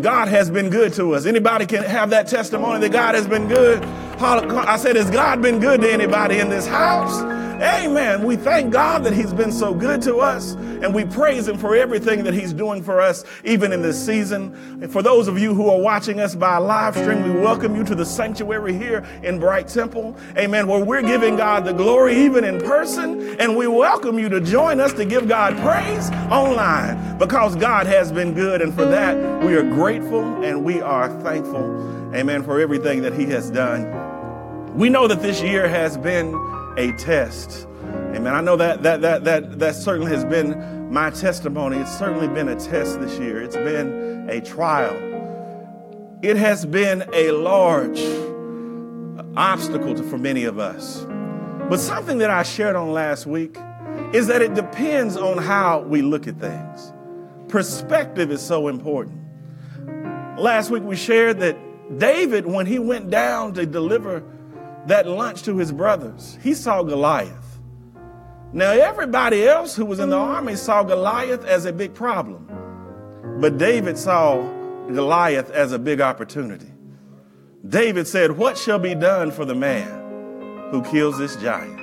God has been good to us. Anybody can have that testimony that God has been good. I said, has God been good to anybody in this house? Amen. We thank God that He's been so good to us, and we praise Him for everything that He's doing for us, even in this season. And for those of you who are watching us by live stream, we welcome you to the sanctuary here in Bright Temple. Amen. Where we're giving God the glory even in person, and we welcome you to join us to give God praise online because God has been good, and for that we are grateful and we are thankful. Amen. For everything that He has done. We know that this year has been a test. Amen. I know that that that that that certainly has been my testimony. It's certainly been a test this year. It's been a trial. It has been a large obstacle to, for many of us. But something that I shared on last week is that it depends on how we look at things. Perspective is so important. Last week we shared that David, when he went down to deliver that lunch to his brothers, he saw Goliath. Now, everybody else who was in the army saw Goliath as a big problem, but David saw Goliath as a big opportunity. David said, What shall be done for the man who kills this giant?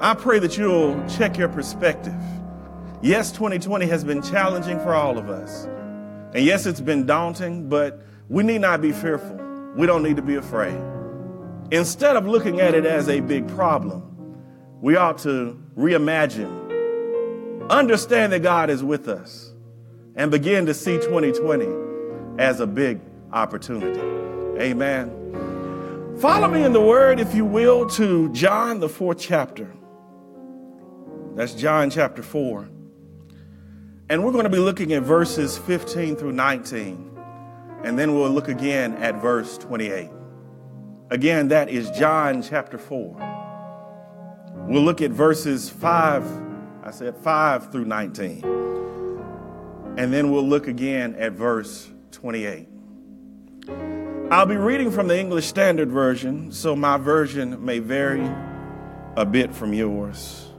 I pray that you'll check your perspective. Yes, 2020 has been challenging for all of us. And yes, it's been daunting, but we need not be fearful. We don't need to be afraid. Instead of looking at it as a big problem, we ought to reimagine, understand that God is with us, and begin to see 2020 as a big opportunity. Amen. Follow me in the word, if you will, to John, the fourth chapter. That's John chapter 4. And we're going to be looking at verses 15 through 19. And then we'll look again at verse 28. Again, that is John chapter 4. We'll look at verses 5, I said 5 through 19. And then we'll look again at verse 28. I'll be reading from the English Standard Version, so my version may vary a bit from yours.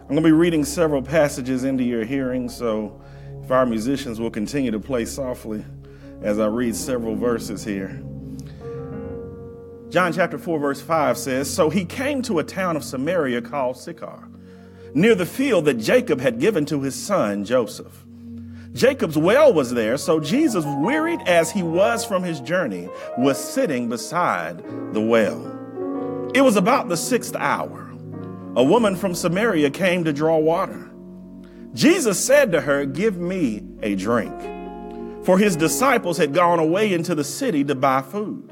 I'm going to be reading several passages into your hearing, so if our musicians will continue to play softly as I read several verses here. John chapter 4, verse 5 says So he came to a town of Samaria called Sychar, near the field that Jacob had given to his son Joseph. Jacob's well was there, so Jesus, wearied as he was from his journey, was sitting beside the well. It was about the sixth hour. A woman from Samaria came to draw water. Jesus said to her, Give me a drink. For his disciples had gone away into the city to buy food.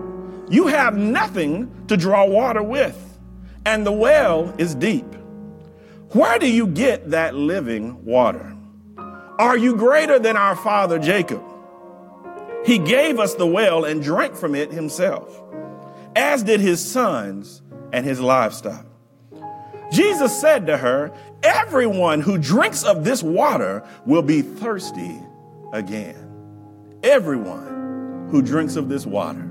You have nothing to draw water with, and the well is deep. Where do you get that living water? Are you greater than our father Jacob? He gave us the well and drank from it himself, as did his sons and his livestock. Jesus said to her, Everyone who drinks of this water will be thirsty again. Everyone who drinks of this water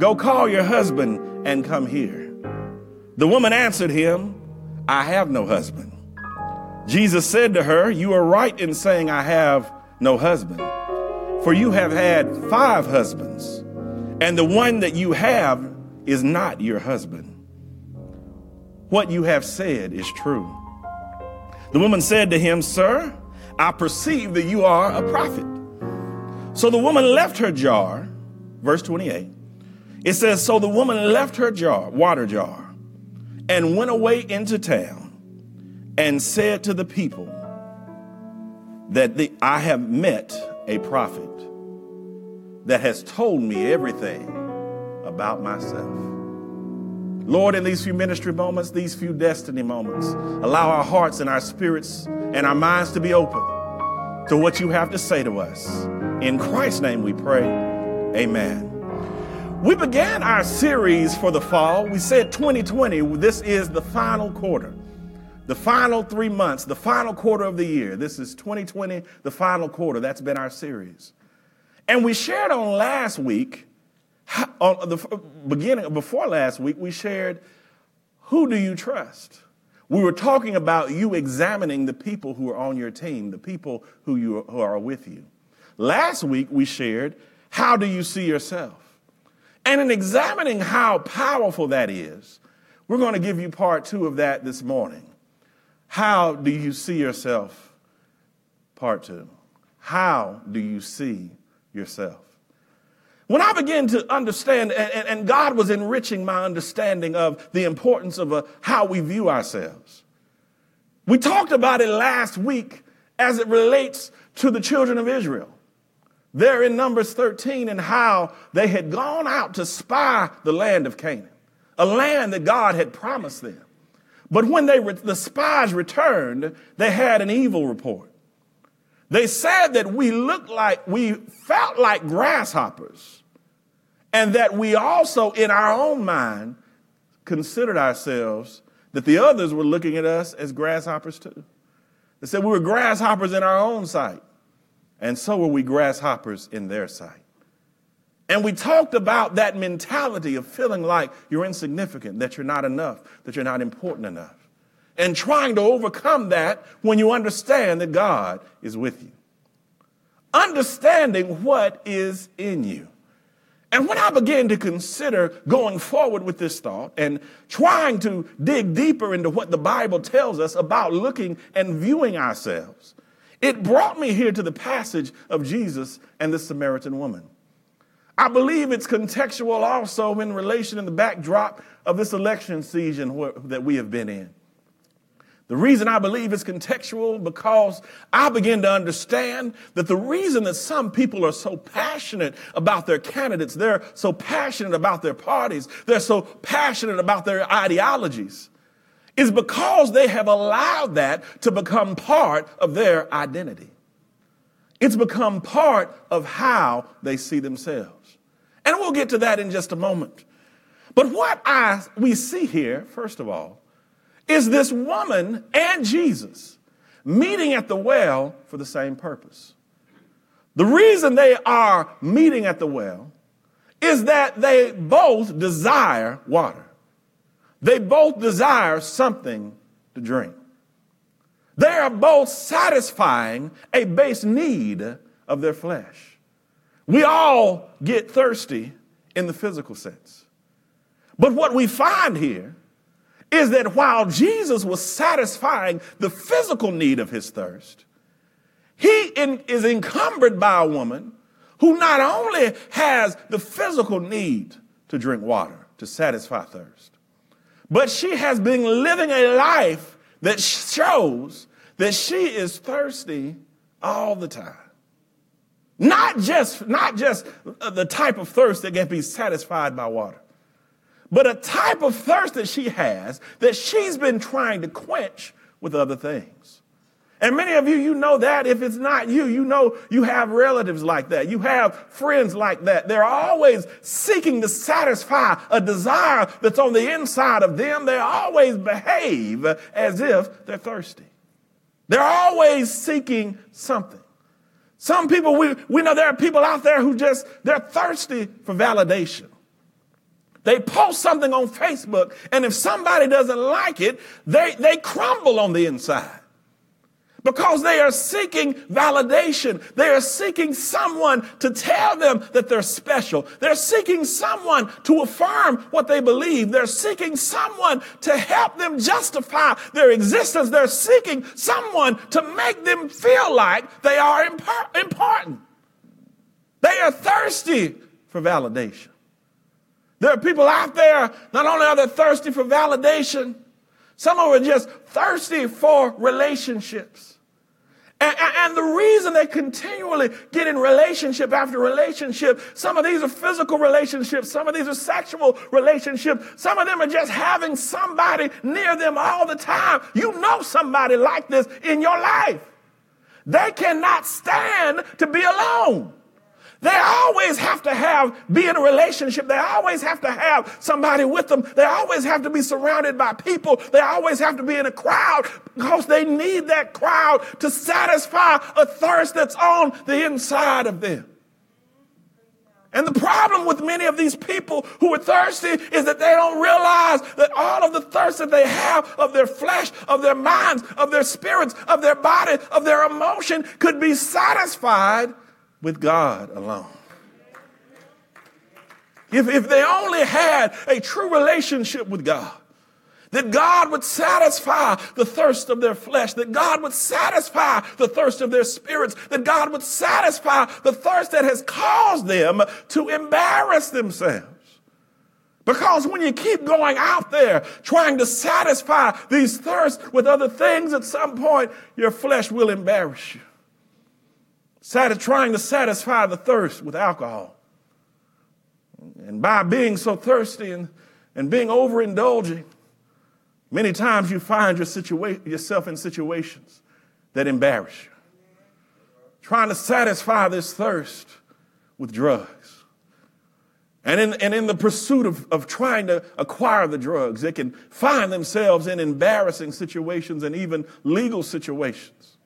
Go call your husband and come here. The woman answered him, I have no husband. Jesus said to her, You are right in saying, I have no husband. For you have had five husbands, and the one that you have is not your husband. What you have said is true. The woman said to him, Sir, I perceive that you are a prophet. So the woman left her jar, verse 28. It says, So the woman left her jar, water jar, and went away into town and said to the people that the, I have met a prophet that has told me everything about myself. Lord, in these few ministry moments, these few destiny moments, allow our hearts and our spirits and our minds to be open to what you have to say to us. In Christ's name we pray. Amen. We began our series for the fall. We said 2020, this is the final quarter, the final three months, the final quarter of the year. This is 2020, the final quarter. That's been our series. And we shared on last week, on the beginning, before last week, we shared who do you trust? We were talking about you examining the people who are on your team, the people who, you, who are with you. Last week, we shared how do you see yourself? And in examining how powerful that is, we're going to give you part two of that this morning. How do you see yourself? Part two. How do you see yourself? When I began to understand, and, and God was enriching my understanding of the importance of uh, how we view ourselves, we talked about it last week as it relates to the children of Israel. There in Numbers 13 and how they had gone out to spy the land of Canaan, a land that God had promised them. But when they re- the spies returned, they had an evil report. They said that we looked like, we felt like grasshoppers, and that we also, in our own mind, considered ourselves that the others were looking at us as grasshoppers too. They said we were grasshoppers in our own sight. And so were we grasshoppers in their sight. And we talked about that mentality of feeling like you're insignificant, that you're not enough, that you're not important enough. And trying to overcome that when you understand that God is with you. Understanding what is in you. And when I began to consider going forward with this thought and trying to dig deeper into what the Bible tells us about looking and viewing ourselves, it brought me here to the passage of Jesus and the Samaritan woman. I believe it's contextual also in relation in the backdrop of this election season that we have been in. The reason I believe it's contextual because I begin to understand that the reason that some people are so passionate about their candidates, they're so passionate about their parties, they're so passionate about their ideologies, is because they have allowed that to become part of their identity. It's become part of how they see themselves. And we'll get to that in just a moment. But what I, we see here, first of all, is this woman and Jesus meeting at the well for the same purpose. The reason they are meeting at the well is that they both desire water. They both desire something to drink. They are both satisfying a base need of their flesh. We all get thirsty in the physical sense. But what we find here is that while Jesus was satisfying the physical need of his thirst, he in, is encumbered by a woman who not only has the physical need to drink water to satisfy thirst, but she has been living a life that shows that she is thirsty all the time. Not just, not just uh, the type of thirst that can be satisfied by water, but a type of thirst that she has that she's been trying to quench with other things. And many of you, you know that. If it's not you, you know you have relatives like that. You have friends like that. They're always seeking to satisfy a desire that's on the inside of them. They always behave as if they're thirsty. They're always seeking something. Some people, we, we know there are people out there who just, they're thirsty for validation. They post something on Facebook, and if somebody doesn't like it, they, they crumble on the inside because they are seeking validation. They are seeking someone to tell them that they're special. They're seeking someone to affirm what they believe. They're seeking someone to help them justify their existence. They're seeking someone to make them feel like they are important. They are thirsty for validation. There are people out there, not only are they thirsty for validation, some of them are just thirsty for relationships. And, and, the reason they continually get in relationship after relationship, some of these are physical relationships, some of these are sexual relationships, some of them are just having somebody near them all the time. You know somebody like this in your life. They cannot stand to be alone. They always have to have, be in a relationship. They always have to have somebody with them. They always have to be surrounded by people. They always have to be in a crowd because they need that crowd to satisfy a thirst that's on the inside of them. And the problem with many of these people who are thirsty is that they don't realize that all of the thirst that they have of their flesh, of their minds, of their spirits, of their body, of their emotion could be satisfied with God alone. If, if they only had a true relationship with God, that God would satisfy the thirst of their flesh, that God would satisfy the thirst of their spirits, that God would satisfy the thirst that has caused them to embarrass themselves. Because when you keep going out there trying to satisfy these thirsts with other things, at some point your flesh will embarrass you trying to satisfy the thirst with alcohol. And by being so thirsty and, and being overindulging, many times you find your situa- yourself in situations that embarrass you. Trying to satisfy this thirst with drugs. And in, and in the pursuit of, of trying to acquire the drugs, they can find themselves in embarrassing situations and even legal situations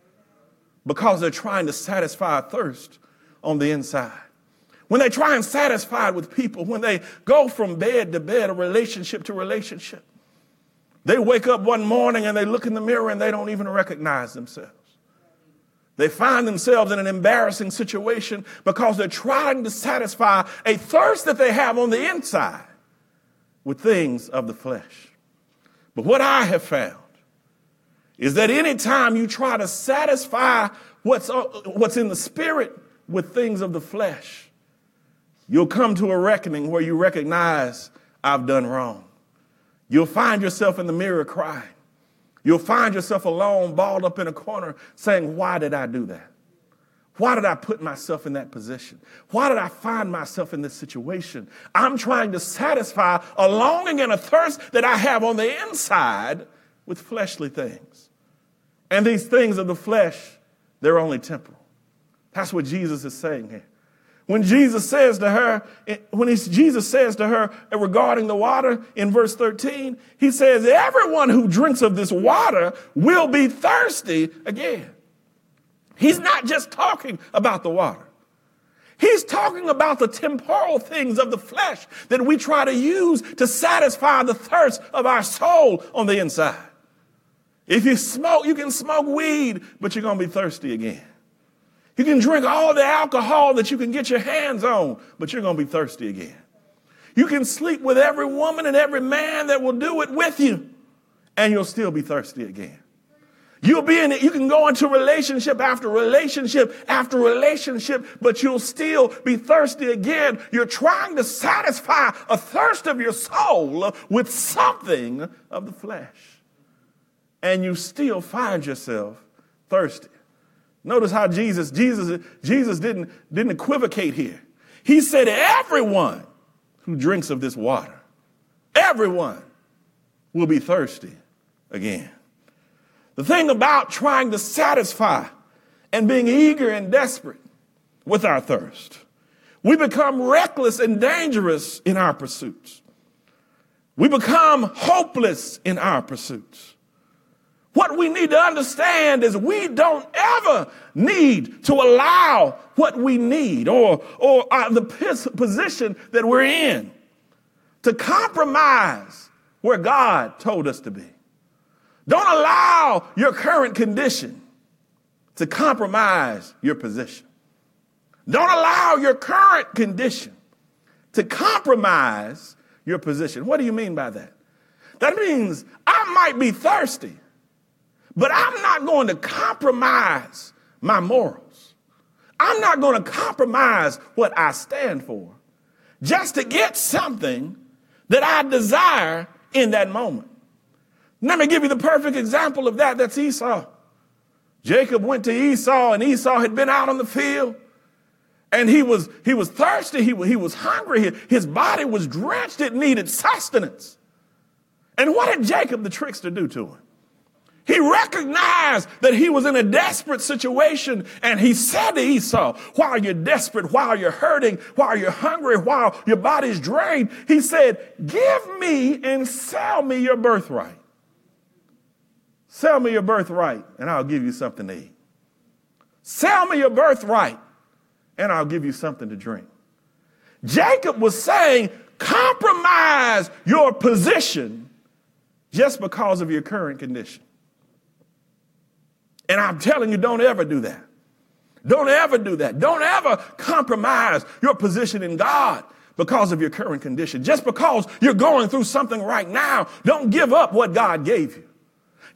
because they're trying to satisfy a thirst on the inside. When they try and satisfy it with people, when they go from bed to bed, a relationship to relationship, they wake up one morning and they look in the mirror and they don't even recognize themselves. They find themselves in an embarrassing situation because they're trying to satisfy a thirst that they have on the inside with things of the flesh. But what I have found is that anytime you try to satisfy what's, uh, what's in the spirit with things of the flesh, you'll come to a reckoning where you recognize I've done wrong. You'll find yourself in the mirror crying. You'll find yourself alone, balled up in a corner, saying, Why did I do that? Why did I put myself in that position? Why did I find myself in this situation? I'm trying to satisfy a longing and a thirst that I have on the inside with fleshly things. And these things of the flesh, they're only temporal. That's what Jesus is saying here. When Jesus says to her, when Jesus says to her uh, regarding the water in verse 13, he says, Everyone who drinks of this water will be thirsty again. He's not just talking about the water. He's talking about the temporal things of the flesh that we try to use to satisfy the thirst of our soul on the inside. If you smoke, you can smoke weed, but you're going to be thirsty again. You can drink all the alcohol that you can get your hands on, but you're going to be thirsty again. You can sleep with every woman and every man that will do it with you, and you'll still be thirsty again. You'll be in it. You can go into relationship after relationship after relationship, but you'll still be thirsty again. You're trying to satisfy a thirst of your soul with something of the flesh. And you still find yourself thirsty. Notice how Jesus, Jesus, Jesus didn't, didn't equivocate here. He said, everyone who drinks of this water, everyone will be thirsty again. The thing about trying to satisfy and being eager and desperate with our thirst, we become reckless and dangerous in our pursuits. We become hopeless in our pursuits. What we need to understand is we don't ever need to allow what we need or, or uh, the position that we're in to compromise where God told us to be. Don't allow your current condition to compromise your position. Don't allow your current condition to compromise your position. What do you mean by that? That means I might be thirsty, but I'm not going to compromise my morals. I'm not going to compromise what I stand for just to get something that I desire in that moment. Let me give you the perfect example of that. That's Esau. Jacob went to Esau, and Esau had been out on the field. And he was, he was thirsty. He, he was hungry. His body was drenched. It needed sustenance. And what did Jacob the trickster do to him? He recognized that he was in a desperate situation and he said to Esau, while you're desperate, while you're hurting, while you're hungry, while your body's drained, he said, give me and sell me your birthright. Sell me your birthright and I'll give you something to eat. Sell me your birthright and I'll give you something to drink. Jacob was saying, compromise your position just because of your current condition. And I'm telling you, don't ever do that. Don't ever do that. Don't ever compromise your position in God because of your current condition. Just because you're going through something right now, don't give up what God gave you.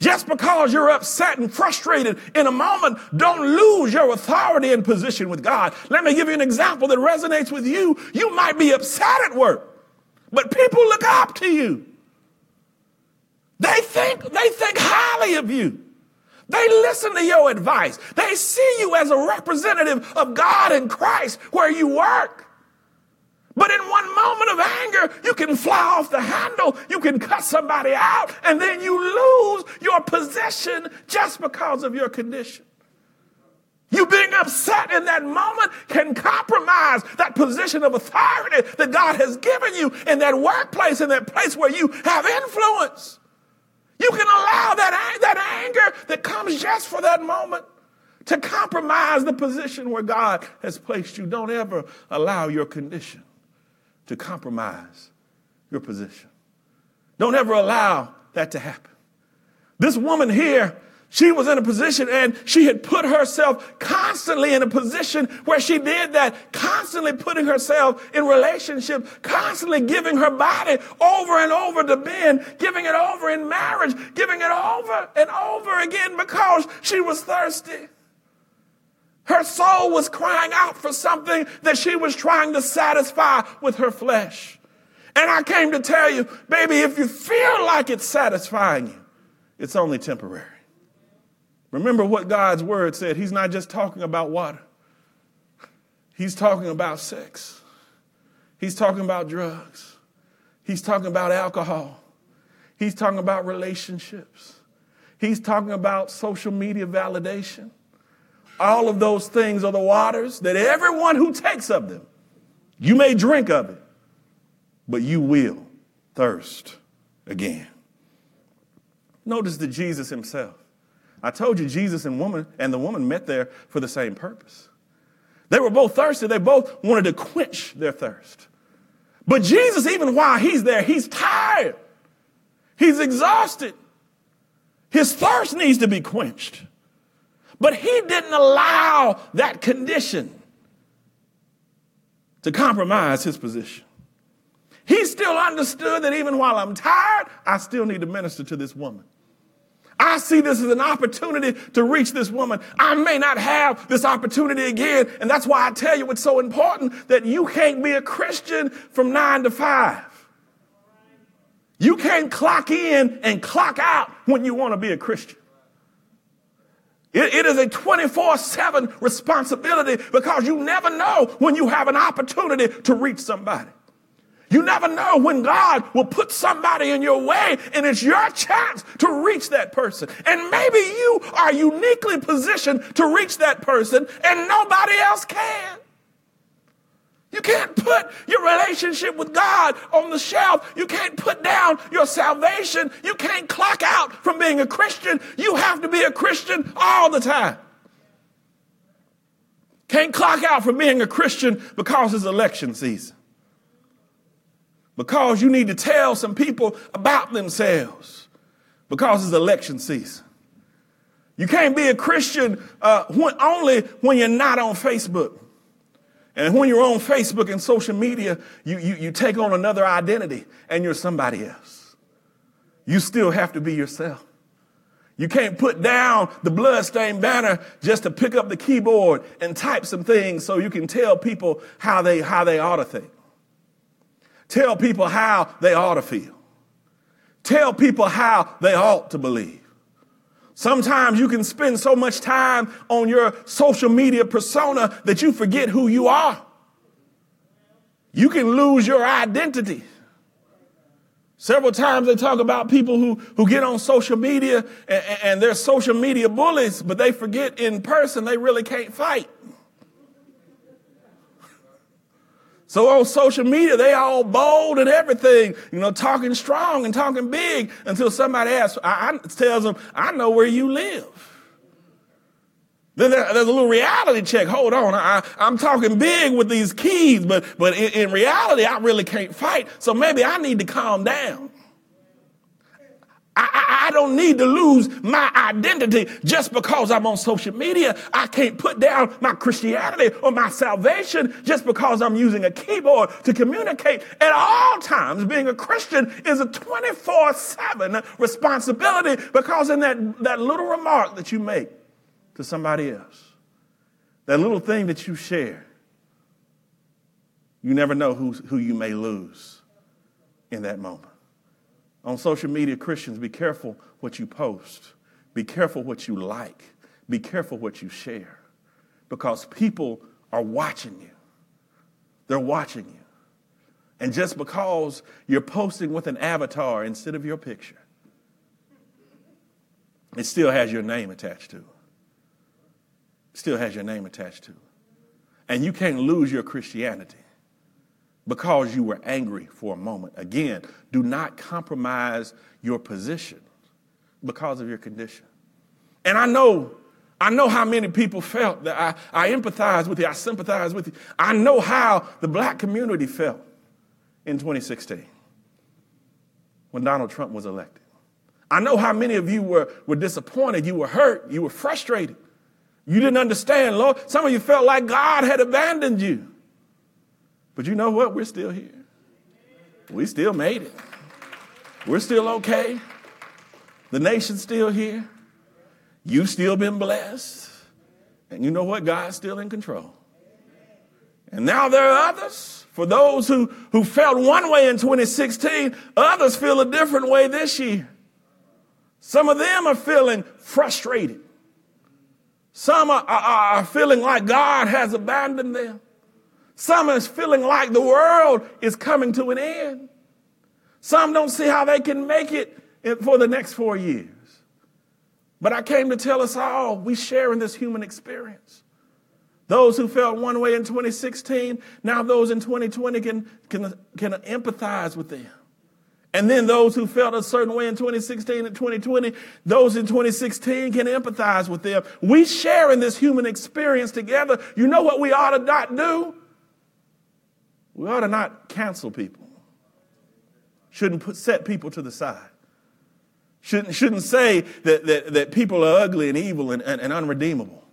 Just because you're upset and frustrated in a moment, don't lose your authority and position with God. Let me give you an example that resonates with you. You might be upset at work, but people look up to you. They think, they think highly of you. They listen to your advice. They see you as a representative of God and Christ where you work. But in one moment of anger, you can fly off the handle, you can cut somebody out, and then you lose your position just because of your condition. You being upset in that moment can compromise that position of authority that God has given you in that workplace, in that place where you have influence. You can allow that, that anger that comes just for that moment to compromise the position where God has placed you. Don't ever allow your condition to compromise your position. Don't ever allow that to happen. This woman here, she was in a position and she had put herself constantly in a position where she did that, constantly putting herself in relationship, constantly giving her body over and over to Ben, giving it over in marriage, giving it over and over again because she was thirsty. Her soul was crying out for something that she was trying to satisfy with her flesh. And I came to tell you, baby, if you feel like it's satisfying you, it's only temporary. Remember what God's word said. He's not just talking about water, He's talking about sex, He's talking about drugs, He's talking about alcohol, He's talking about relationships, He's talking about social media validation. All of those things are the waters that everyone who takes of them, you may drink of it, but you will thirst again. Notice that Jesus himself, I told you Jesus and woman and the woman met there for the same purpose. They were both thirsty. They both wanted to quench their thirst. But Jesus, even while he's there, he's tired. He's exhausted. His thirst needs to be quenched. But he didn't allow that condition to compromise his position. He still understood that even while I'm tired, I still need to minister to this woman. I see this as an opportunity to reach this woman. I may not have this opportunity again. And that's why I tell you it's so important that you can't be a Christian from nine to five. You can't clock in and clock out when you want to be a Christian. It, it is a 24 7 responsibility because you never know when you have an opportunity to reach somebody. You never know when God will put somebody in your way and it's your chance to reach that person. And maybe you are uniquely positioned to reach that person and nobody else can. You can't put your relationship with God on the shelf. You can't put down your salvation. You can't clock out from being a Christian. You have to be a Christian all the time. Can't clock out from being a Christian because it's election season. Because you need to tell some people about themselves because it's election season. You can't be a Christian uh, when, only when you're not on Facebook. And when you're on Facebook and social media, you, you, you take on another identity and you're somebody else. You still have to be yourself. You can't put down the bloodstained banner just to pick up the keyboard and type some things so you can tell people how they, how they ought to think. Tell people how they ought to feel. Tell people how they ought to believe. Sometimes you can spend so much time on your social media persona that you forget who you are. You can lose your identity. Several times they talk about people who, who get on social media and, and they're social media bullies, but they forget in person they really can't fight. So on social media, they all bold and everything, you know, talking strong and talking big until somebody asks, I, I tells them, I know where you live. Then there, there's a little reality check. Hold on. I, am talking big with these keys, but, but in, in reality, I really can't fight. So maybe I need to calm down. I, I, don't need to lose my identity just because I'm on social media. I can't put down my Christianity or my salvation just because I'm using a keyboard to communicate. At all times, being a Christian is a 24 7 responsibility because in that, that little remark that you make to somebody else, that little thing that you share, you never know who, who you may lose in that moment. On social media, Christians, be careful what you post. Be careful what you like. Be careful what you share. Because people are watching you. They're watching you. And just because you're posting with an avatar instead of your picture, it still has your name attached to it. Still has your name attached to it. And you can't lose your Christianity because you were angry for a moment. Again, do not compromise your position because of your condition. And I know, I know how many people felt that I, I empathize with you, I sympathize with you. I know how the black community felt in 2016 when Donald Trump was elected. I know how many of you were, were disappointed, you were hurt, you were frustrated. You didn't understand, Lord. Some of you felt like God had abandoned you. But you know what? We're still here. We still made it. We're still okay. The nation's still here. You've still been blessed. And you know what? God's still in control. And now there are others. For those who, who felt one way in 2016, others feel a different way this year. Some of them are feeling frustrated. Some are, are, are feeling like God has abandoned them. Some is feeling like the world is coming to an end. Some don't see how they can make it for the next four years. But I came to tell us all we share in this human experience. Those who felt one way in 2016, now those in 2020 can, can, can empathize with them. And then those who felt a certain way in 2016 and 2020, those in 2016 can empathize with them. We share in this human experience together. You know what we ought to not do? We ought to not cancel people. Shouldn't put, set people to the side. Shouldn't, shouldn't say that, that, that people are ugly and evil and, and, and unredeemable.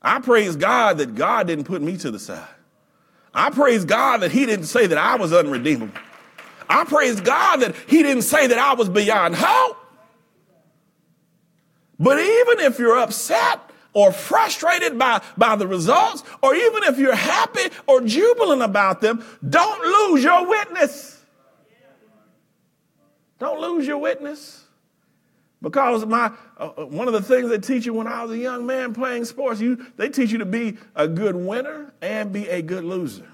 I praise God that God didn't put me to the side. I praise God that He didn't say that I was unredeemable. I praise God that He didn't say that I was beyond hope. But even if you're upset or frustrated by, by the results, or even if you're happy or jubilant about them, don't lose your witness. Don't lose your witness. Because my uh, uh, one of the things they teach you when I was a young man playing sports, you they teach you to be a good winner and be a good loser.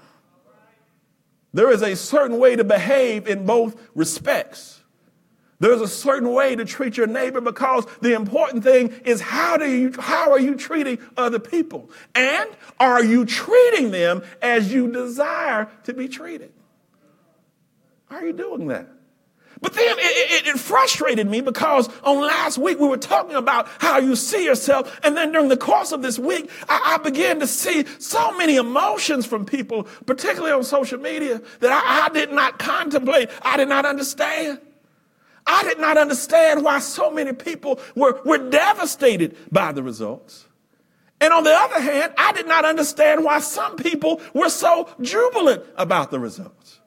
There is a certain way to behave in both respects. There's a certain way to treat your neighbor because the important thing is how do you how are you treating other people? And are you treating them as you desire to be treated? Are you doing that? But then it, it, it, frustrated me because on last week we were talking about how you see yourself. And then during the course of this week, I, I began to see so many emotions from people, particularly on social media, that I, I did not contemplate. I did not understand. I did not understand why so many people were, were devastated by the results. And on the other hand, I did not understand why some people were so jubilant about the results.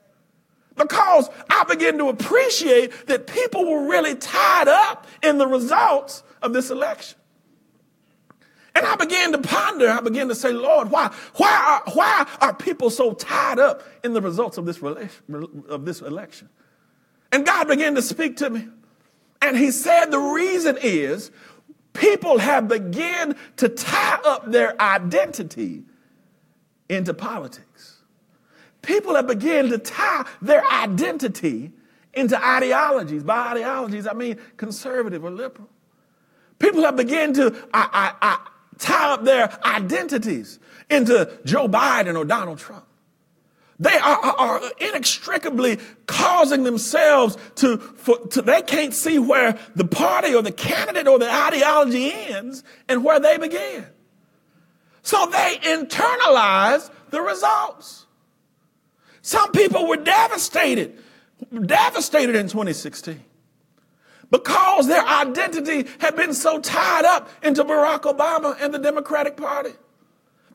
Because I began to appreciate that people were really tied up in the results of this election. And I began to ponder, I began to say, Lord, why, why, are, why are people so tied up in the results of this, of this election? And God began to speak to me. And he said the reason is people have begun to tie up their identity into politics. People have begun to tie their identity into ideologies. By ideologies, I mean conservative or liberal. People have begun to I, I, I, tie up their identities into Joe Biden or Donald Trump. They are, are, inextricably causing themselves to, for, to, they can't see where the party or the candidate or the ideology ends and where they begin. So they internalize the results. Some people were devastated, devastated in 2016 because their identity had been so tied up into Barack Obama and the Democratic Party.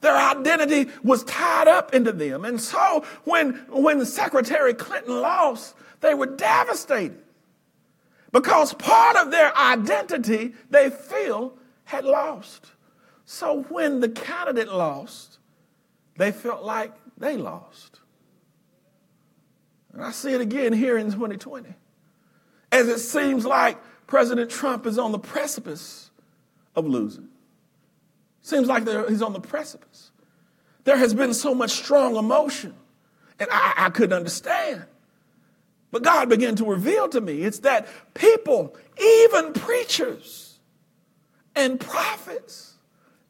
Their identity was tied up into them. And so when, when Secretary Clinton lost, they were devastated because part of their identity they feel had lost. So when the candidate lost, they felt like they lost. And I see it again here in 2020. As it seems like President Trump is on the precipice of losing. Seems like he's on the precipice. There has been so much strong emotion, and I, I couldn't understand. But God began to reveal to me it's that people, even preachers and prophets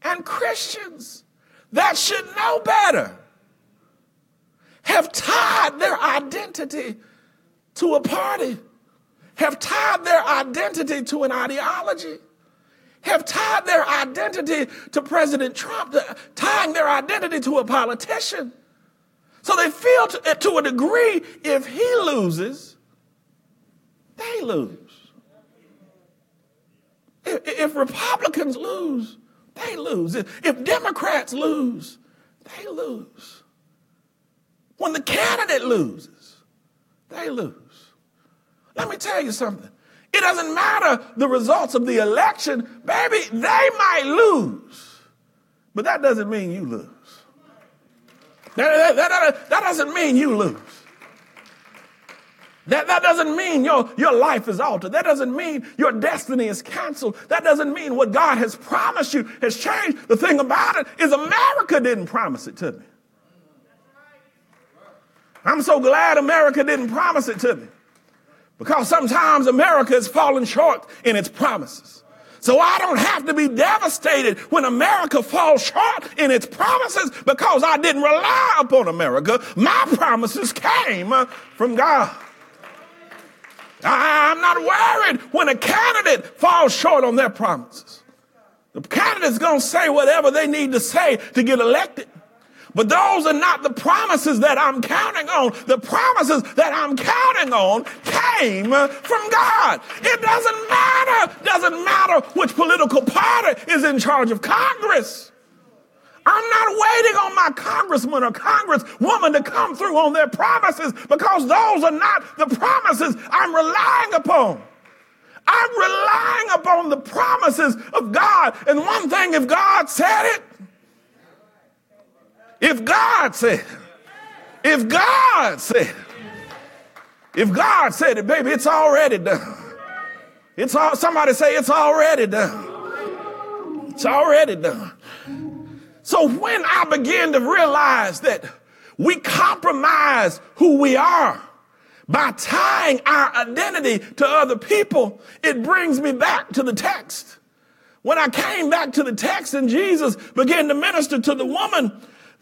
and Christians that should know better, have tied their identity to a party, have tied their identity to an ideology have tied their identity to President Trump, tying their identity to a politician. So they feel to, to a degree if he loses, they lose. If, if Republicans lose, they lose. If, if Democrats lose, they lose. When the candidate loses, they lose. Let me tell you something. It doesn't matter the results of the election. Baby, they might lose. But that doesn't mean you lose. That, that, that, that doesn't mean you lose. That, that doesn't mean your, your life is altered. That doesn't mean your destiny is canceled. That doesn't mean what God has promised you has changed. The thing about it is America didn't promise it to me. I'm so glad America didn't promise it to me. Because sometimes America has fallen short in its promises. So I don't have to be devastated when America falls short in its promises because I didn't rely upon America. My promises came uh, from God. I'm not worried when a candidate falls short on their promises. The candidate's going to say whatever they need to say to get elected. But those are not the promises that I'm counting on. The promises that I'm counting on came from God. It doesn't matter, doesn't matter which political party is in charge of Congress. I'm not waiting on my congressman or congresswoman to come through on their promises because those are not the promises I'm relying upon. I'm relying upon the promises of God. And one thing, if God said it, if God said if God said if God said it, baby, it's already done. It's all, somebody say it's already done. It's already done. So when I begin to realize that we compromise who we are by tying our identity to other people, it brings me back to the text. When I came back to the text and Jesus began to minister to the woman,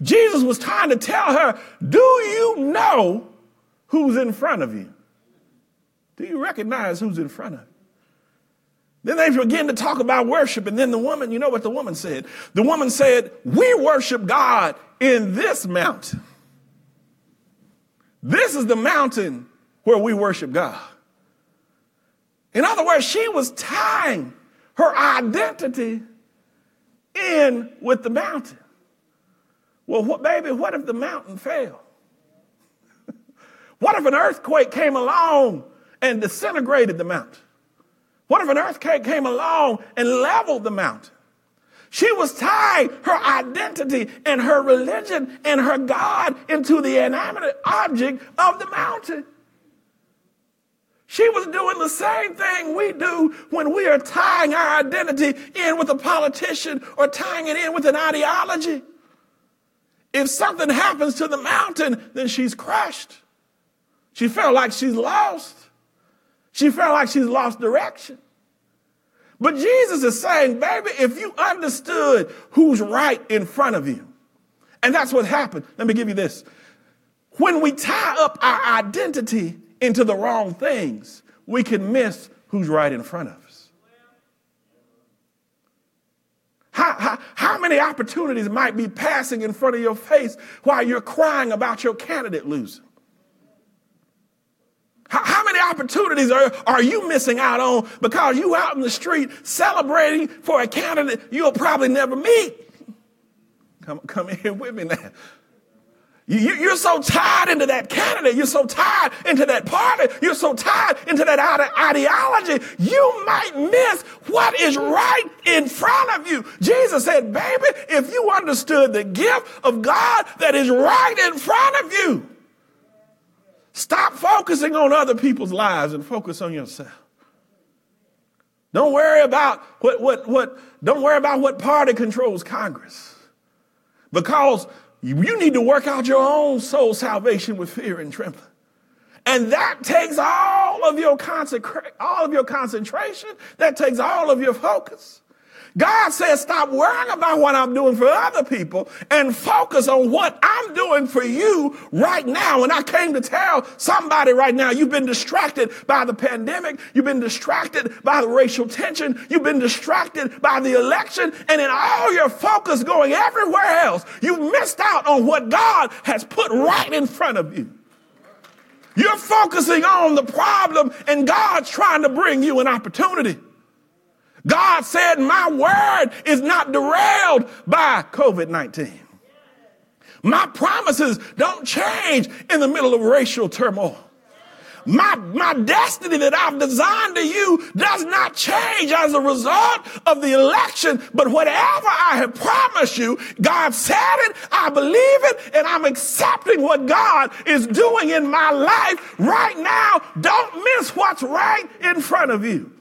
Jesus was trying to tell her, Do you know who's in front of you? Do you recognize who's in front of you? Then they begin to talk about worship. And then the woman, you know what the woman said? The woman said, We worship God in this mountain. This is the mountain where we worship God. In other words, she was tying her identity in with the mountain. Well, what, baby, what if the mountain fell? what if an earthquake came along and disintegrated the mountain? What if an earthquake came along and leveled the mountain? She was tying her identity and her religion and her God into the inanimate object of the mountain. She was doing the same thing we do when we are tying our identity in with a politician or tying it in with an ideology. If something happens to the mountain, then she's crushed. She felt like she's lost. She felt like she's lost direction. But Jesus is saying, baby, if you understood who's right in front of you, and that's what happened. Let me give you this. When we tie up our identity into the wrong things, we can miss who's right in front of us. How, how, how, many opportunities might be passing in front of your face while you're crying about your candidate losing? How, how many opportunities are, are you missing out on because you out in the street celebrating for a candidate you'll probably never meet? Come, come in here with me now. You, are so tied into that candidate. You're so tied into that party. You're so tied into that ideology. You might miss what is right in front of you. Jesus said, baby, if you understood the gift of God that is right in front of you, Stop focusing on other people's lives and focus on yourself. Don't worry about what, what, what, don't worry about what party controls Congress. Because you need to work out your own soul salvation with fear and trembling. And that takes all of your consecra- all of your concentration. That takes all of your focus. God says, stop worrying about what I'm doing for other people and focus on what I'm doing for you right now. And I came to tell somebody right now, you've been distracted by the pandemic. You've been distracted by the racial tension. You've been distracted by the election. And in all your focus going everywhere else, you missed out on what God has put right in front of you. You're focusing on the problem and God's trying to bring you an opportunity. God said, My word is not derailed by COVID 19. My promises don't change in the middle of racial turmoil. My, my destiny that I've designed to you does not change as a result of the election, but whatever I have promised you, God said it, I believe it, and I'm accepting what God is doing in my life right now. Don't miss what's right in front of you.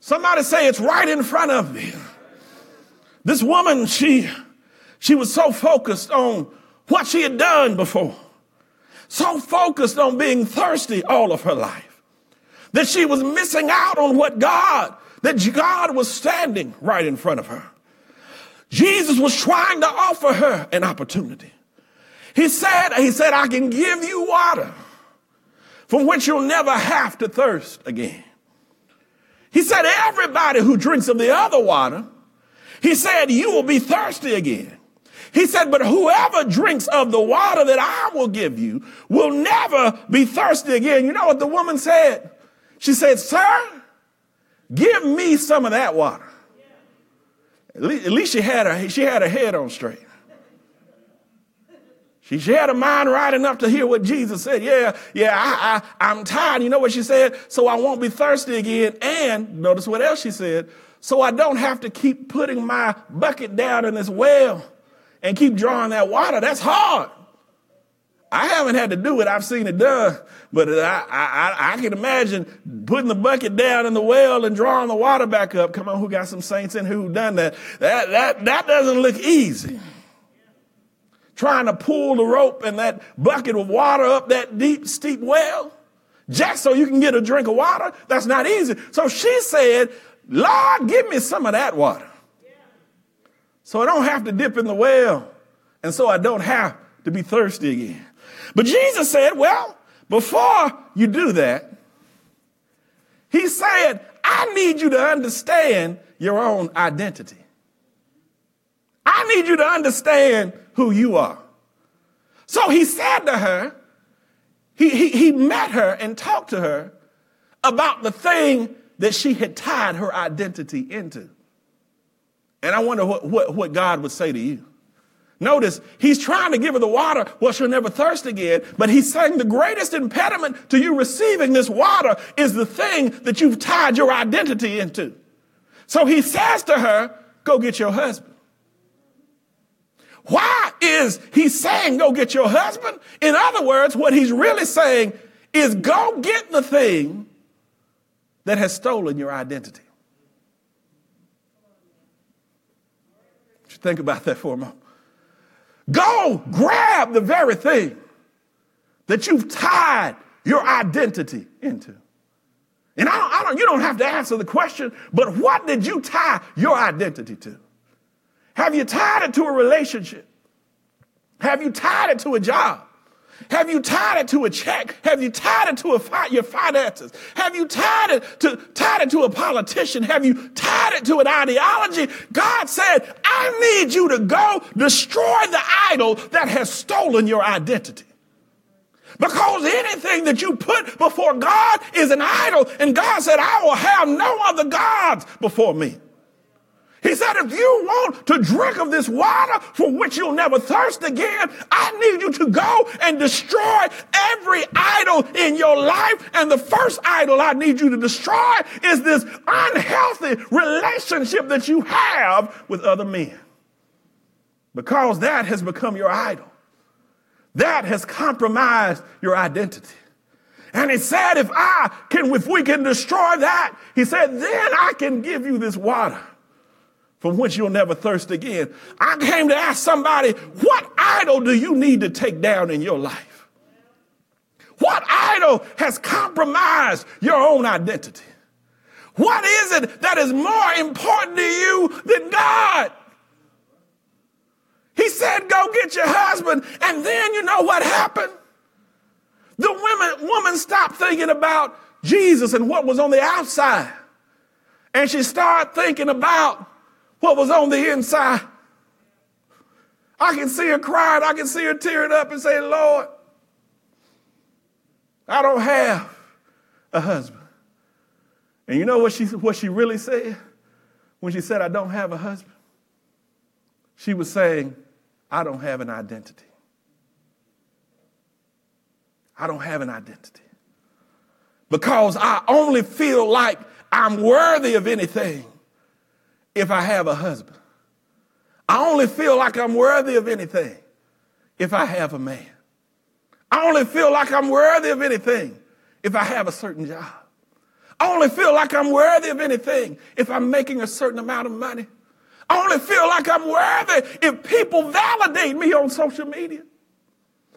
Somebody say it's right in front of me. This woman, she, she was so focused on what she had done before, so focused on being thirsty all of her life, that she was missing out on what God, that God was standing right in front of her. Jesus was trying to offer her an opportunity. He said, he said, I can give you water from which you'll never have to thirst again. He said, everybody who drinks of the other water, he said, you will be thirsty again. He said, but whoever drinks of the water that I will give you will never be thirsty again. You know what the woman said? She said, sir, give me some of that water. At least, she had her she had her head on straight. She, had a mind right enough to hear what Jesus said. Yeah, yeah, I, I, I'm tired. You know what she said? So I won't be thirsty again. And notice what else she said. So I don't have to keep putting my bucket down in this well and keep drawing that water. That's hard. I haven't had to do it. I've seen it done, but I, I, I can imagine putting the bucket down in the well and drawing the water back up. Come on, who got some saints in who done that? That, that, that doesn't look easy. Trying to pull the rope and that bucket of water up that deep, steep well just so you can get a drink of water. That's not easy. So she said, Lord, give me some of that water. So I don't have to dip in the well. And so I don't have to be thirsty again. But Jesus said, well, before you do that, he said, I need you to understand your own identity. I need you to understand who you are. So he said to her, he, he, he met her and talked to her about the thing that she had tied her identity into. And I wonder what, what, what God would say to you. Notice, he's trying to give her the water well, she'll never thirst again, but he's saying the greatest impediment to you receiving this water is the thing that you've tied your identity into. So he says to her, Go get your husband. Why is he saying, Go get your husband? In other words, what he's really saying is, Go get the thing that has stolen your identity. Think about that for a moment. Go grab the very thing that you've tied your identity into. And I don't, I don't, you don't have to answer the question, but what did you tie your identity to? Have you tied it to a relationship? Have you tied it to a job? Have you tied it to a check? Have you tied it to fi- your finances? Have you tied it to tied it to a politician? Have you tied it to an ideology? God said, "I need you to go destroy the idol that has stolen your identity." Because anything that you put before God is an idol, and God said, "I will have no other gods before me." He said, if you want to drink of this water for which you'll never thirst again, I need you to go and destroy every idol in your life. And the first idol I need you to destroy is this unhealthy relationship that you have with other men. Because that has become your idol. That has compromised your identity. And he said, if I can, if we can destroy that, he said, then I can give you this water from which you'll never thirst again. I came to ask somebody, what idol do you need to take down in your life? What idol has compromised your own identity? What is it that is more important to you than God? He said, go get your husband. And then you know what happened? The woman, woman stopped thinking about Jesus and what was on the outside. And she started thinking about what was on the inside. I can see her crying. I can see her tearing up and saying, Lord, I don't have a husband. And you know what she, what she really said when she said, I don't have a husband? She was saying, I don't have an identity. I don't have an identity. Because I only feel like I'm worthy of anything if I have a husband. I only feel like I'm worthy of anything if I have a man. I only feel like I'm worthy of anything if I have a certain job. I only feel like I'm worthy of anything if I'm making a certain amount of money. I only feel like I'm worthy if people validate me on social media.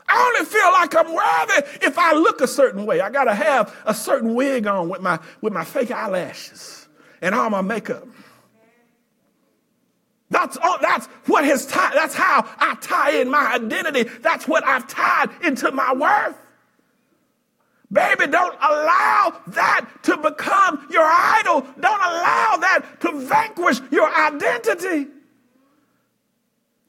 I only feel like I'm worthy if I look a certain way. I got to have a certain wig on with my, with my fake eyelashes and all my makeup. That's all, that's what has tied, that's how I tie in my identity. That's what I've tied into my worth. Baby, don't allow that to become your idol. Don't allow that to vanquish your identity.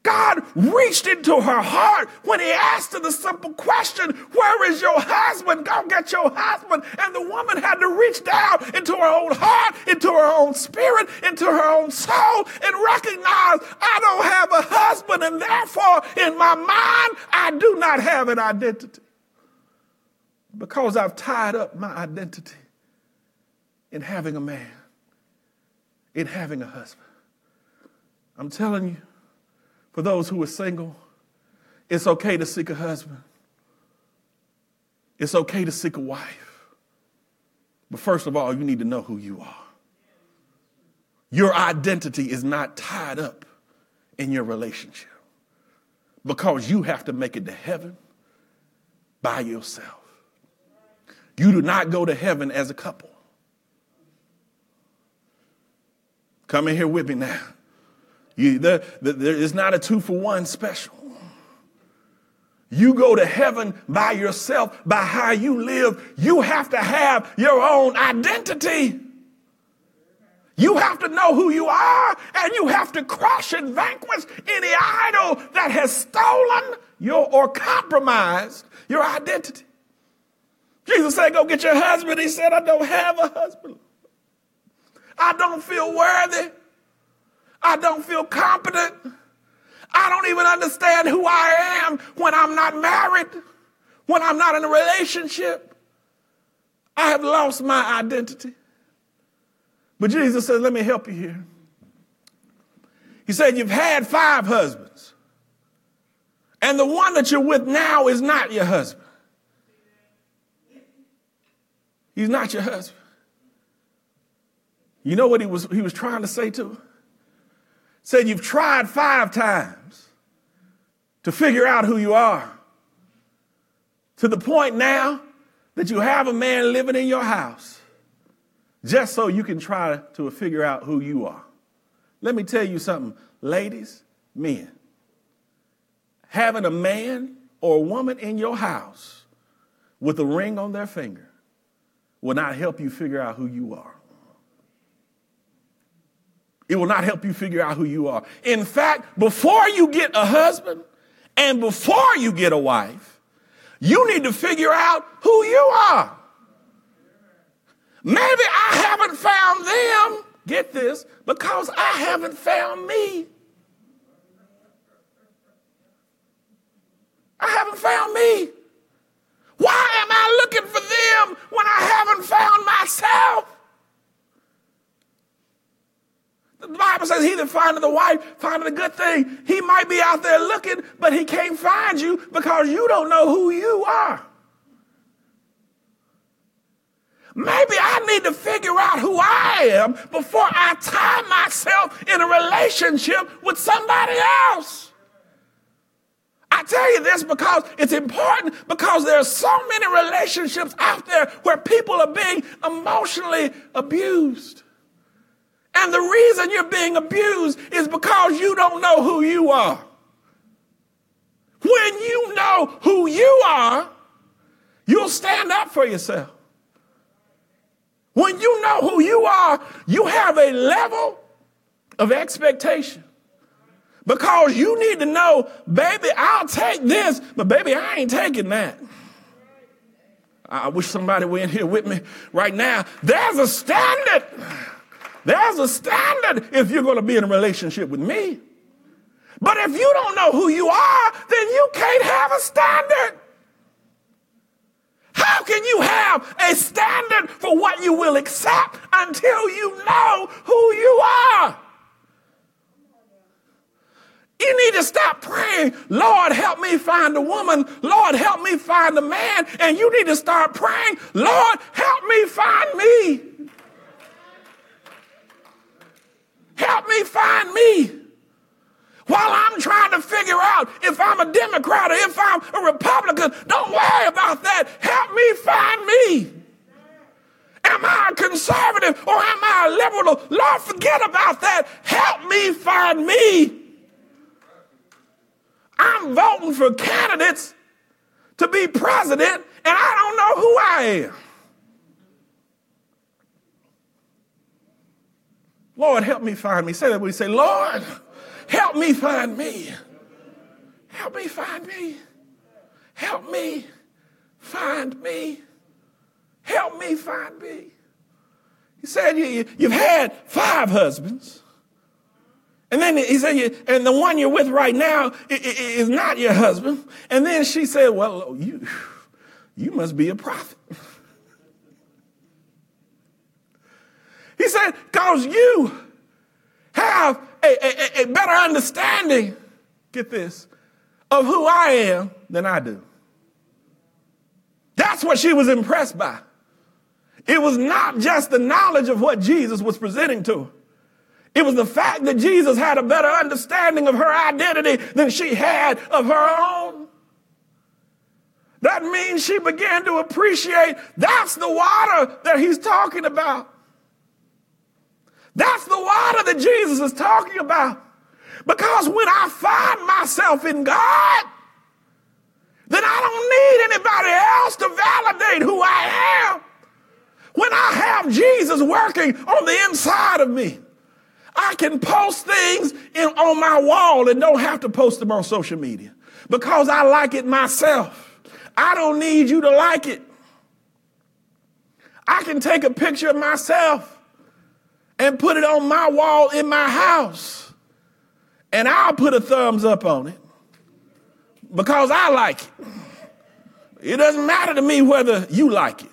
God reached into her heart when he asked her the simple question, Where is your husband? Go get your husband. And the woman had to reach down into her own heart, into her own spirit, into her own soul, and recognize I don't have a husband, and therefore in my mind, I do not have an identity. Because I've tied up my identity in having a man, in having a husband. I'm telling you, for those who are single, it's okay to seek a husband. It's okay to seek a wife. But first of all, you need to know who you are. Your identity is not tied up in your relationship because you have to make it to heaven by yourself. You do not go to heaven as a couple. Come in here with me now. You, there, there is not a two for one special. You go to heaven by yourself, by how you live. You have to have your own identity. You have to know who you are, and you have to crush and vanquish any idol that has stolen your or compromised your identity. Jesus said, Go get your husband. He said, I don't have a husband. I don't feel worthy. I don't feel competent. I don't even understand who I am when I'm not married, when I'm not in a relationship. I have lost my identity. But Jesus says, Let me help you here. He said, You've had five husbands, and the one that you're with now is not your husband. He's not your husband. You know what he was, he was trying to say to her? Said you've tried five times to figure out who you are. To the point now that you have a man living in your house just so you can try to figure out who you are. Let me tell you something, ladies, men. Having a man or a woman in your house with a ring on their finger will not help you figure out who you are. It will not help you figure out who you are. In fact, before you get a husband and before you get a wife, you need to figure out who you are. Maybe I haven't found them, get this, because I haven't found me. I haven't found me. Why am I looking for them when I haven't found myself? The Bible says, He that findeth a wife findeth a good thing. He might be out there looking, but he can't find you because you don't know who you are. Maybe I need to figure out who I am before I tie myself in a relationship with somebody else. I tell you this because it's important because there are so many relationships out there where people are being emotionally abused. And the reason you're being abused is because you don't know who you are. When you know who you are, you'll stand up for yourself. When you know who you are, you have a level of expectation. Because you need to know, baby, I'll take this, but baby, I ain't taking that. I wish somebody were in here with me right now. There's a standard. There's a standard if you're going to be in a relationship with me. But if you don't know who you are, then you can't have a standard. How can you have a standard for what you will accept until you know who you are? You need to stop praying, Lord, help me find a woman. Lord, help me find a man. And you need to start praying, Lord, help me find me. Help me find me. While I'm trying to figure out if I'm a Democrat or if I'm a Republican, don't worry about that. Help me find me. Am I a conservative or am I a liberal? Lord, forget about that. Help me find me. I'm voting for candidates to be president and I don't know who I am. Lord, help me find me. Say that we say, Lord, help me find me. help me find me. Help me find me. Help me find me. He said, you, you've had five husbands. And then he said, and the one you're with right now is not your husband. And then she said, well, you, you must be a prophet. He said, because you have a, a, a, better understanding, get this, of who I am than I do. That's what she was impressed by. It was not just the knowledge of what Jesus was presenting to her. It was the fact that Jesus had a better understanding of her identity than she had of her own. That means she began to appreciate that's the water that he's talking about. That's the water that Jesus is talking about. Because when I find myself in God, then I don't need anybody else to validate who I am. When I have Jesus working on the inside of me, I can post things in, on my wall and don't have to post them on social media because I like it myself. I don't need you to like it. I can take a picture of myself and put it on my wall in my house, and I'll put a thumbs up on it because I like it. It doesn't matter to me whether you like it.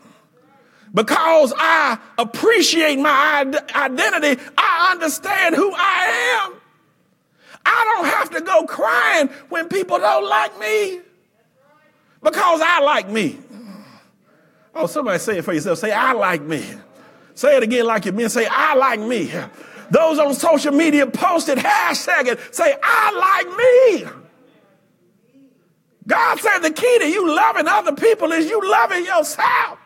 Because I appreciate my identity, I understand who I am. I don't have to go crying when people don't like me because I like me. Oh, somebody say it for yourself. Say, I like me. Say it again like you mean. Say, I like me. Those on social media posted hashtag it. Say, I like me. God said the key to you loving other people is you loving yourself.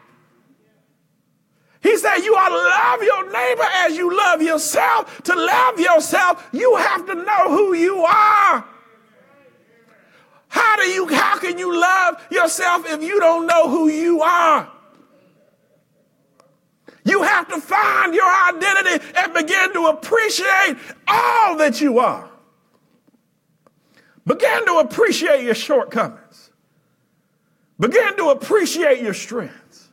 He said, You ought to love your neighbor as you love yourself. To love yourself, you have to know who you are. How do you, how can you love yourself if you don't know who you are? You have to find your identity and begin to appreciate all that you are. Begin to appreciate your shortcomings. Begin to appreciate your strengths.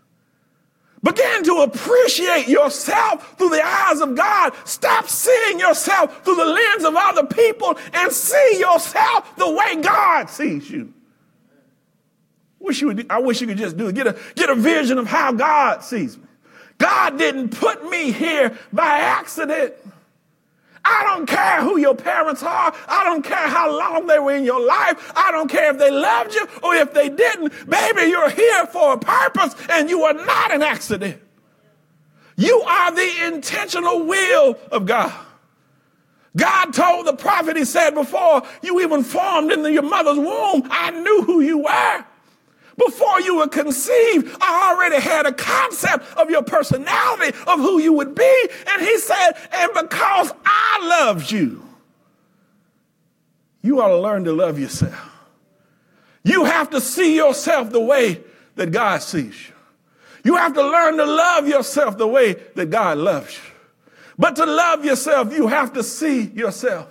Begin to appreciate yourself through the eyes of God. Stop seeing yourself through the lens of other people and see yourself the way God sees you. Wish you would, I wish you could just do it. Get a, get a vision of how God sees me. God didn't put me here by accident. I don't care who your parents are. I don't care how long they were in your life. I don't care if they loved you or if they didn't. Baby, you're here for a purpose and you are not an accident. You are the intentional will of God. God told the prophet, he said, before you even formed in your mother's womb, I knew who you were. Before you were conceived, I already had a concept of your personality, of who you would be. And he said, and because I loved you, you ought to learn to love yourself. You have to see yourself the way that God sees you. You have to learn to love yourself the way that God loves you. But to love yourself, you have to see yourself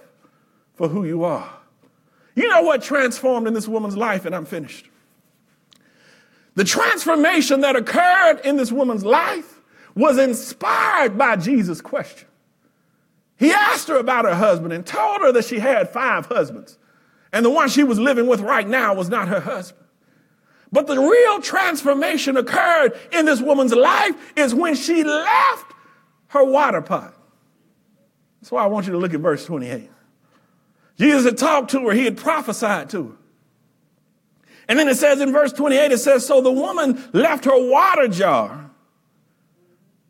for who you are. You know what transformed in this woman's life, and I'm finished. The transformation that occurred in this woman's life was inspired by Jesus' question. He asked her about her husband and told her that she had five husbands, and the one she was living with right now was not her husband. But the real transformation occurred in this woman's life is when she left her water pot. That's why I want you to look at verse 28. Jesus had talked to her, he had prophesied to her. And then it says in verse 28, it says, So the woman left her water jar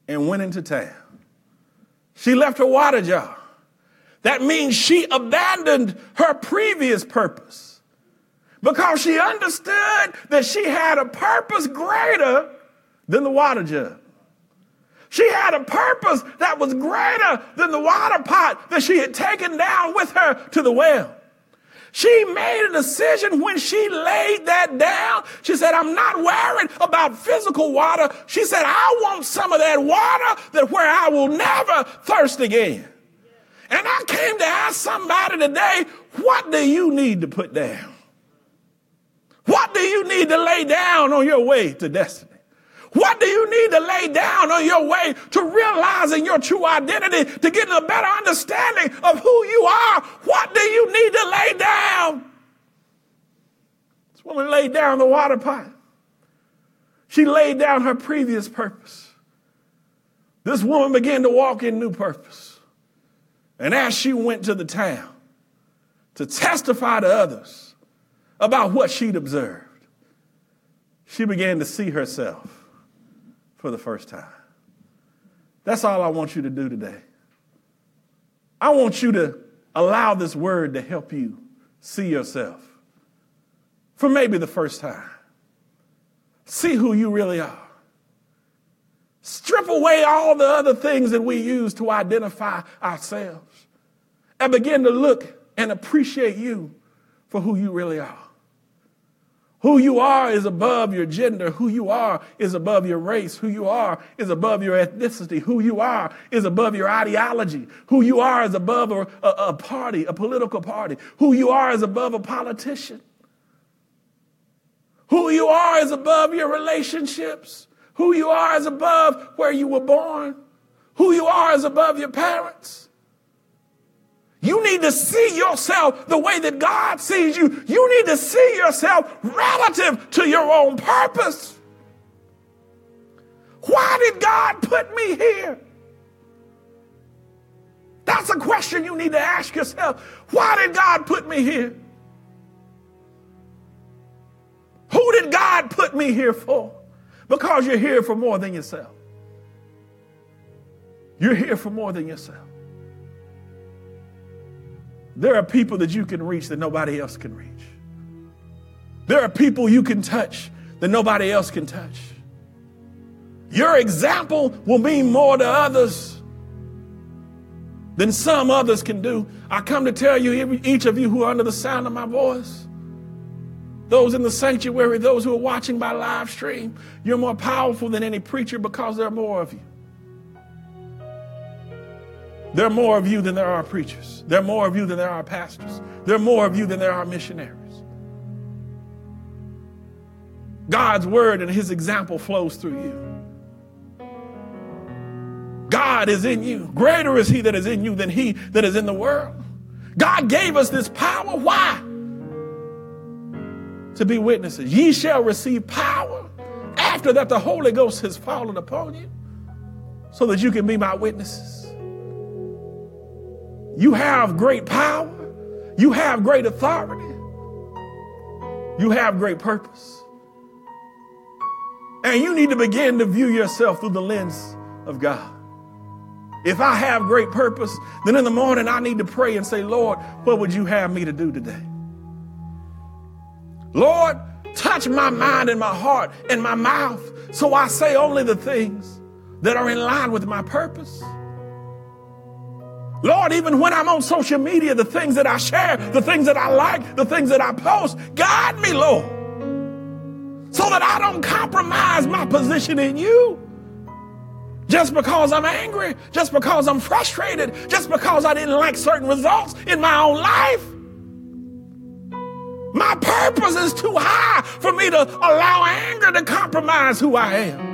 and went into town. She left her water jar. That means she abandoned her previous purpose because she understood that she had a purpose greater than the water jug. She had a purpose that was greater than the water pot that she had taken down with her to the well. She made a decision when she laid that down. She said, I'm not worried about physical water. She said, I want some of that water that where I will never thirst again. And I came to ask somebody today, what do you need to put down? What do you need to lay down on your way to destiny? What do you need to lay down on your way to realizing your true identity, to getting a better understanding of who you are? What do you need to lay down? This woman laid down the water pot. She laid down her previous purpose. This woman began to walk in new purpose. And as she went to the town to testify to others about what she'd observed, she began to see herself for the first time. That's all I want you to do today. I want you to allow this word to help you see yourself for maybe the first time. See who you really are. Strip away all the other things that we use to identify ourselves and begin to look and appreciate you for who you really are. Who you are is above your gender. Who you are is above your race. Who you are is above your ethnicity. Who you are is above your ideology. Who you are is above a, a, a party, a political party. Who you are is above a politician. Who you are is above your relationships. Who you are is above where you were born. Who you are is above your parents. You need to see yourself the way that God sees you. You need to see yourself relative to your own purpose. Why did God put me here? That's a question you need to ask yourself. Why did God put me here? Who did God put me here for? Because you're here for more than yourself. You're here for more than yourself. There are people that you can reach that nobody else can reach. There are people you can touch that nobody else can touch. Your example will mean more to others than some others can do. I come to tell you, each of you who are under the sound of my voice, those in the sanctuary, those who are watching by live stream, you're more powerful than any preacher because there are more of you. There are more of you than there are preachers. There are more of you than there are pastors. There are more of you than there are missionaries. God's word and his example flows through you. God is in you. Greater is he that is in you than he that is in the world. God gave us this power. Why? To be witnesses. Ye shall receive power after that the Holy Ghost has fallen upon you so that you can be my witnesses. You have great power. You have great authority. You have great purpose. And you need to begin to view yourself through the lens of God. If I have great purpose, then in the morning I need to pray and say, Lord, what would you have me to do today? Lord, touch my mind and my heart and my mouth so I say only the things that are in line with my purpose. Lord, even when I'm on social media, the things that I share, the things that I like, the things that I post, guide me, Lord, so that I don't compromise my position in you. Just because I'm angry, just because I'm frustrated, just because I didn't like certain results in my own life. My purpose is too high for me to allow anger to compromise who I am.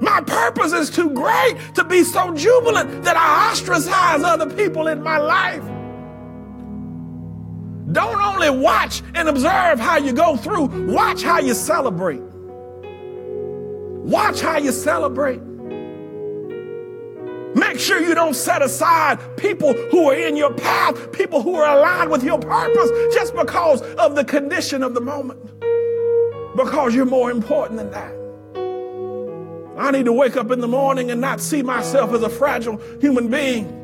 My purpose is too great to be so jubilant that I ostracize other people in my life. Don't only watch and observe how you go through, watch how you celebrate. Watch how you celebrate. Make sure you don't set aside people who are in your path, people who are aligned with your purpose just because of the condition of the moment. Because you're more important than that. I need to wake up in the morning and not see myself as a fragile human being.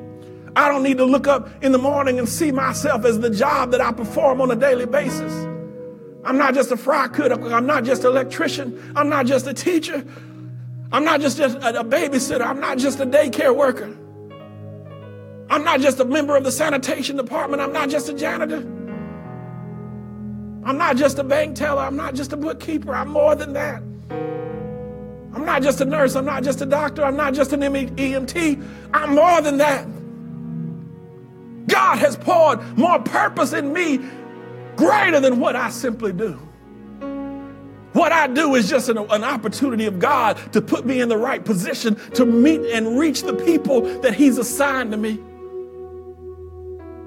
I don't need to look up in the morning and see myself as the job that I perform on a daily basis. I'm not just a fry cook. I'm not just an electrician. I'm not just a teacher. I'm not just a, a babysitter. I'm not just a daycare worker. I'm not just a member of the sanitation department. I'm not just a janitor. I'm not just a bank teller. I'm not just a bookkeeper. I'm more than that. I'm not just a nurse. I'm not just a doctor. I'm not just an EMT. I'm more than that. God has poured more purpose in me greater than what I simply do. What I do is just an, an, opportunity of God to put me in the right position to meet and reach the people that He's assigned to me.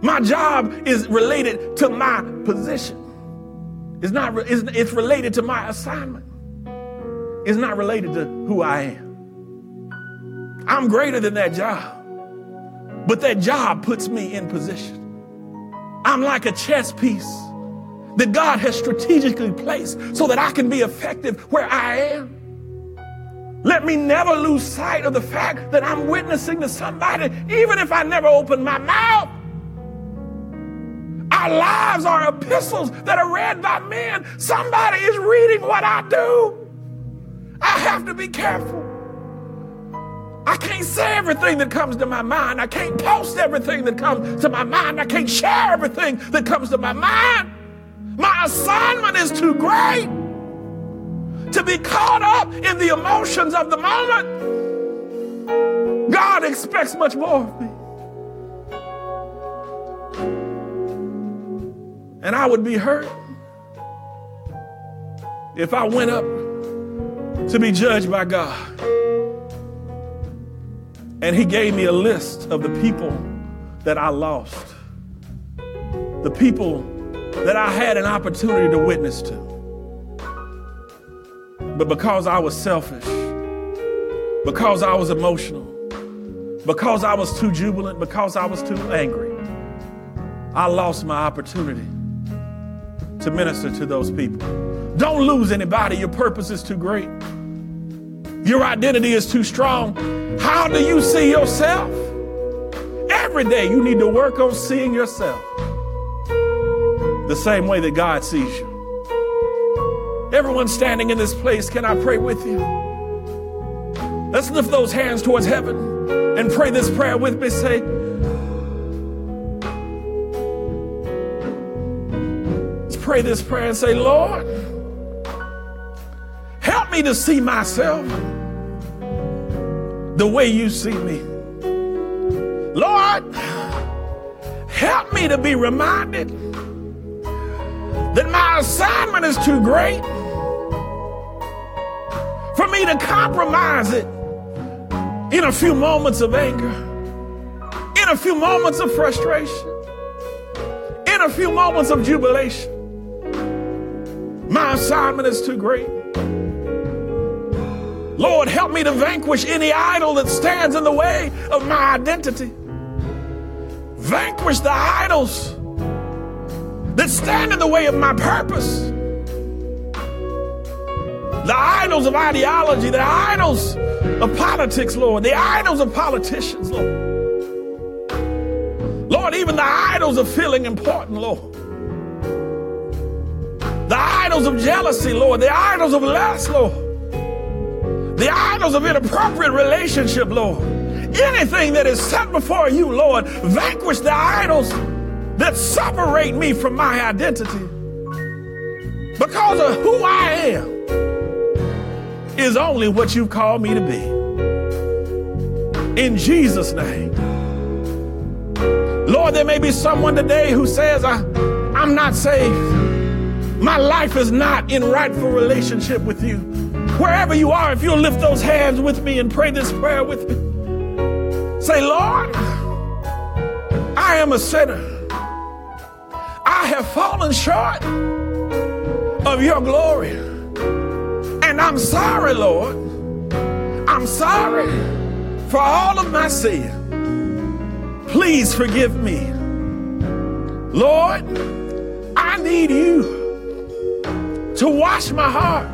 My job is related to my position. It's not it's, it's related to my assignment. It's not related to who I am. I'm greater than that job. But that job puts me in position. I'm like a chess piece that God has strategically placed so that I can be effective where I am. Let me never lose sight of the fact that I'm witnessing to somebody, even if I never open my mouth. Our lives are epistles that are read by men. Somebody is reading what I do. I have to be careful. I can't say everything that comes to my mind. I can't post everything that comes to my mind. I can't share everything that comes to my mind. My assignment is too great to be caught up in the emotions of the moment. God expects much more of me. And I would be hurt if I went up to be judged by God. And He gave me a list of the people that I lost, the people that I had an opportunity to witness to. But because I was selfish, because I was emotional, because I was too jubilant, because I was too angry, I lost my opportunity to minister to those people. Don't lose anybody. Your purpose is too great. Your identity is too strong. How do you see yourself? Every day you need to work on seeing yourself the same way that God sees you. Everyone standing in this place, can I pray with you? Let's lift those hands towards heaven and pray this prayer with me. Say, let's pray this prayer and say, Lord, help me to see myself the way you see me. Lord, help me to be reminded that my assignment is too great for me to compromise it in a few moments of anger, in a few moments of frustration, in a few moments of jubilation. My assignment is too great. Lord, help me to vanquish any idol that stands in the way of my identity. Vanquish the idols that stand in the way of my purpose. The idols of ideology, the idols of politics, Lord, the idols of politicians, Lord. Lord, even the idols of feeling important, Lord. The idols of jealousy, Lord. The idols of lust, Lord. The idols of inappropriate relationship, Lord. Anything that is set before you, Lord, vanquish the idols that separate me from my identity. Because of who I am is only what you've called me to be. In Jesus' name. Lord, there may be someone today who says, I, I'm not saved. My life is not in rightful relationship with you. Wherever you are, if you'll lift those hands with me and pray this prayer with me, say, Lord, I am a sinner. I have fallen short of your glory. And I'm sorry, Lord. I'm sorry for all of my sin. Please forgive me. Lord, I need you to wash my heart,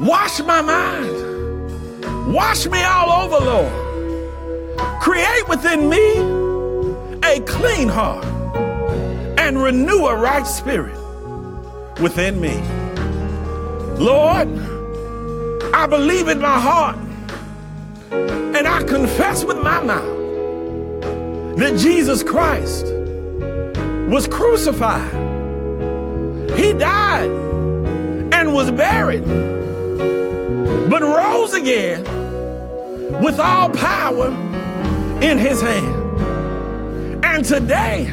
wash my mind, wash me all over, Lord. Create within me a clean heart and renew a right spirit within me. Lord, I believe in my heart and I confess with my mouth that Jesus Christ was crucified he died and was buried, but rose again with all power in his hand. And today,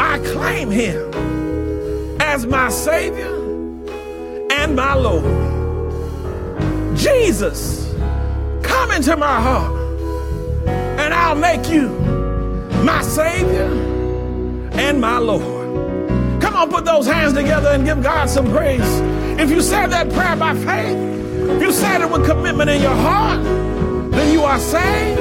I claim him as my Savior and my Lord. Jesus, come into my heart and I'll make you my Savior and my Lord. Come on, put those hands together and give God some praise. If you said that prayer by faith, if you said it with commitment in your heart, then you are saved.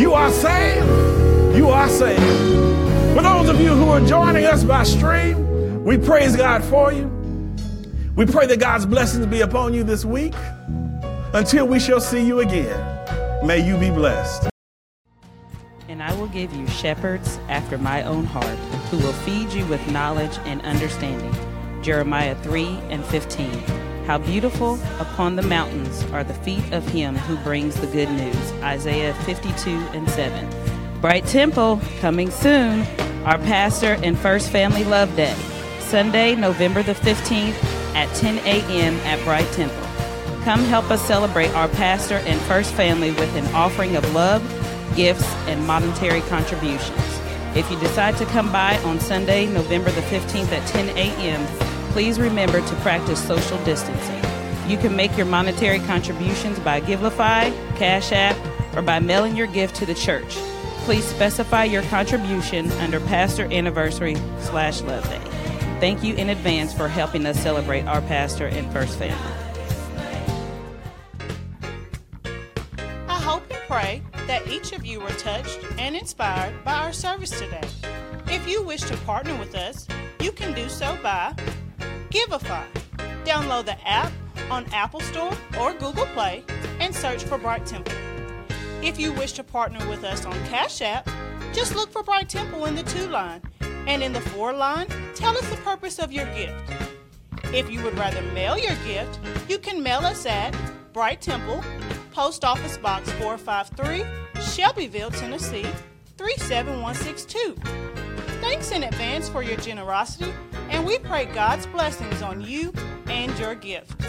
You are saved. You are saved. For those of you who are joining us by stream, we praise God for you. We pray that God's blessings be upon you this week. Until we shall see you again, may you be blessed. And I will give you shepherds after my own heart, who will feed you with knowledge and understanding. Jeremiah 3 and 15. How beautiful upon the mountains are the feet of him who brings the good news. Isaiah 52 and 7. Bright Temple, coming soon. Our pastor and First Family Love Day. Sunday, November the 15th at 10 a.m. at Bright Temple. Come help us celebrate our pastor and First Family with an offering of love, gifts, and monetary contributions. If you decide to come by on Sunday, November the 15th at 10 a.m., please remember to practice social distancing. You can make your monetary contributions by Givelify, Cash App, or by mailing your gift to the church. Please specify your contribution under Pastor Anniversary slash Love Day. Thank you in advance for helping us celebrate our pastor and First Family. I hope and pray that each of you were touched and inspired by our service today. If you wish to partner with us, you can do so by Givelify. Download the app on Apple Store or Google Play and search for Bright Temple. If you wish to partner with us on Cash App, just look for Bright Temple in the to line, and in the for line, tell us the purpose of your gift. If you would rather mail your gift, you can mail us at Bright Temple, Post Office Box 453, Shelbyville, Tennessee 37162. Thanks in advance for your generosity, and we pray God's blessings on you and your gift.